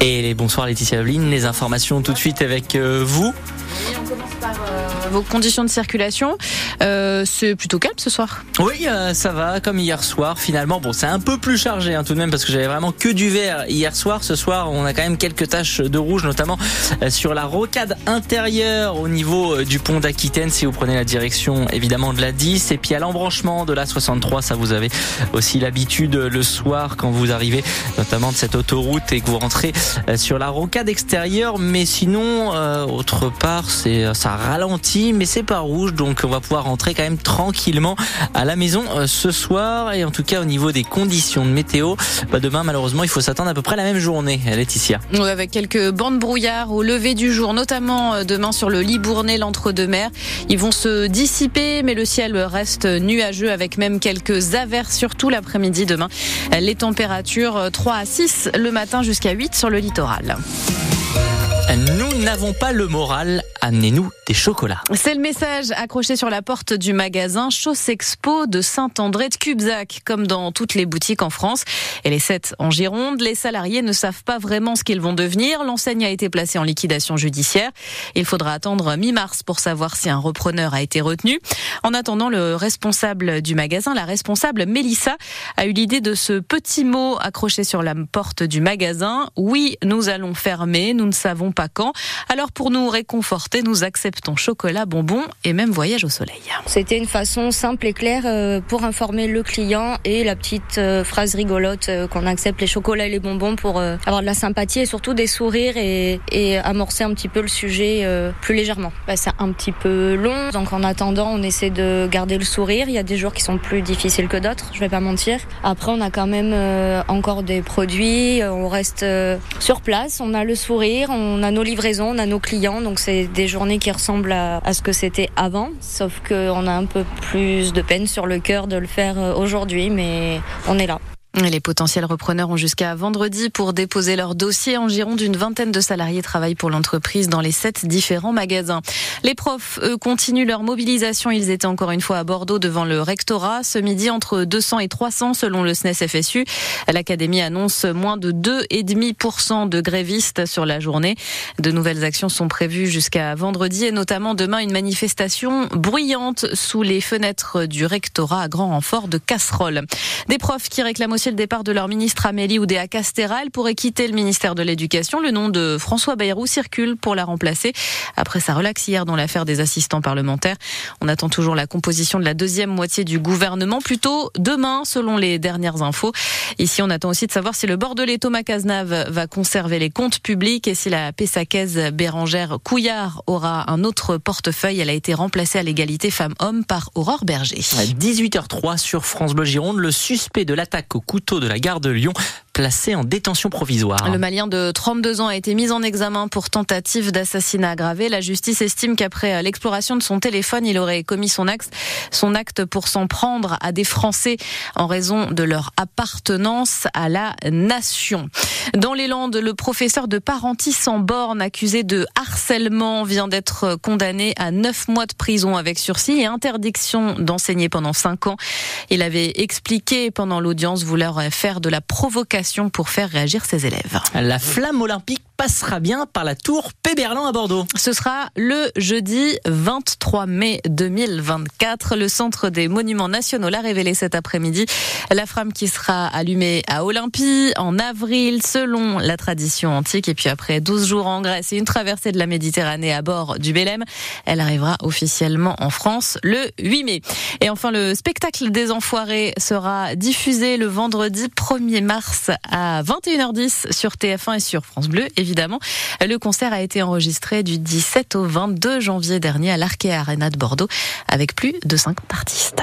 Et bonsoir Laetitia Aveline, les informations tout de suite avec euh, vous. Euh, vos conditions de circulation. Euh, c'est plutôt calme ce soir. Oui, ça va, comme hier soir finalement. Bon, c'est un peu plus chargé hein, tout de même parce que j'avais vraiment que du vert hier soir. Ce soir, on a quand même quelques taches de rouge, notamment sur la rocade intérieure au niveau du pont d'Aquitaine si vous prenez la direction évidemment de la 10. Et puis à l'embranchement de la 63, ça vous avez aussi l'habitude le soir quand vous arrivez notamment de cette autoroute et que vous rentrez euh, sur la rocade extérieure, mais sinon, euh, autre part, c'est euh, ça ralentit, mais c'est pas rouge, donc on va pouvoir rentrer quand même tranquillement à la maison ce soir. Et en tout cas, au niveau des conditions de météo, bah demain, malheureusement, il faut s'attendre à peu près la même journée, Laetitia. Oui, avec quelques bandes brouillard au lever du jour, notamment demain sur le Libournais, l'entre-deux-mer. Ils vont se dissiper, mais le ciel reste nuageux avec même quelques averses, surtout l'après-midi demain. Les températures 3 à 6 le matin jusqu'à 8 sur le littoral. Nous n'avons pas le moral, amenez-nous des chocolats. C'est le message accroché sur la porte du magasin Chausse Expo de Saint-André de Cubzac, comme dans toutes les boutiques en France. Et les 7 en Gironde, les salariés ne savent pas vraiment ce qu'ils vont devenir. L'enseigne a été placée en liquidation judiciaire. Il faudra attendre mi-mars pour savoir si un repreneur a été retenu. En attendant, le responsable du magasin, la responsable Mélissa, a eu l'idée de ce petit mot accroché sur la porte du magasin. Oui, nous allons fermer, nous ne savons pas quand. Alors pour nous réconforter, nous acceptons chocolat, bonbons et même voyage au soleil. C'était une façon simple et claire euh, pour informer le client et la petite euh, phrase rigolote euh, qu'on accepte les chocolats et les bonbons pour avoir de la sympathie et surtout des sourires et, amorcer un petit peu le sujet plus légèrement. Bah, c'est un petit peu long, donc en attendant, on essaie de garder le sourire. Il y a des jours qui sont plus difficiles que d'autres, je vais pas mentir. Après, on a quand même encore des produits, on reste sur place, on a le sourire, on a nos livraisons, on a nos clients, donc c'est des journées qui ressemblent à, ce que c'était avant, sauf qu'on a un peu plus de peine sur le cœur de le faire euh, aujourd'hui, mais on est là. Les potentiels repreneurs ont jusqu'à vendredi pour déposer leur dossier. En Gironde, une vingtaine de salariés travaillent pour l'entreprise dans les sept différents magasins. Les profs, eux, continuent leur mobilisation. Ils étaient encore une fois à Bordeaux devant le rectorat. Ce midi, entre 200 et 300 selon le SNES FSU. L'Académie annonce moins de 2,5% de grévistes sur la journée. De nouvelles actions sont prévues jusqu'à vendredi et notamment demain une manifestation bruyante sous les fenêtres du rectorat à grand renfort de casseroles. Des profs qui réclament aussi le départ de leur ministre Amélie Oudéa Castéral pourrait quitter le ministère de l'Éducation. Le nom de François Bayrou circule pour la remplacer. Après sa relaxe hier dans l'affaire des assistants parlementaires, on attend toujours la composition de la deuxième moitié du gouvernement, plutôt demain selon les dernières infos. Ici, on attend aussi de savoir si le Bordelais Thomas Cazenave va conserver les comptes publics et si la Pessacaise Bérangère Couillard aura un autre portefeuille. Elle a été remplacée à l'égalité femmes-hommes par Aurore Berger. À 18h03 sur France Bleu Gironde, le suspect de l'attaque au coup de la gare de Lyon placé en détention provisoire. Le Malien de 32 ans a été mis en examen pour tentative d'assassinat aggravé. La justice estime qu'après l'exploration de son téléphone, il aurait commis son acte, son acte pour s'en prendre à des Français en raison de leur appartenance à la nation. Dans les Landes, le professeur de Parentis en borne accusé de harcèlement vient d'être condamné à 9 mois de prison avec sursis et interdiction d'enseigner pendant 5 ans. Il avait expliqué pendant l'audience vouloir faire de la provocation pour faire réagir ses élèves. La flamme olympique passera bien par la tour Péberlan à Bordeaux. Ce sera le jeudi 23 mai 2024. Le Centre des Monuments Nationaux l'a révélé cet après-midi. La flamme qui sera allumée à Olympie en avril selon la tradition antique. Et puis après 12 jours en Grèce et une traversée de la Méditerranée à bord du Bélem, elle arrivera officiellement en France le 8 mai. Et enfin, le spectacle des Enfoirés sera diffusé le vendredi 1er mars à 21h10 sur TF1 et sur France Bleu évidemment. Le concert a enregistré du 17 au 22 janvier dernier à l'Arkea Arena de Bordeaux avec plus de 50 artistes.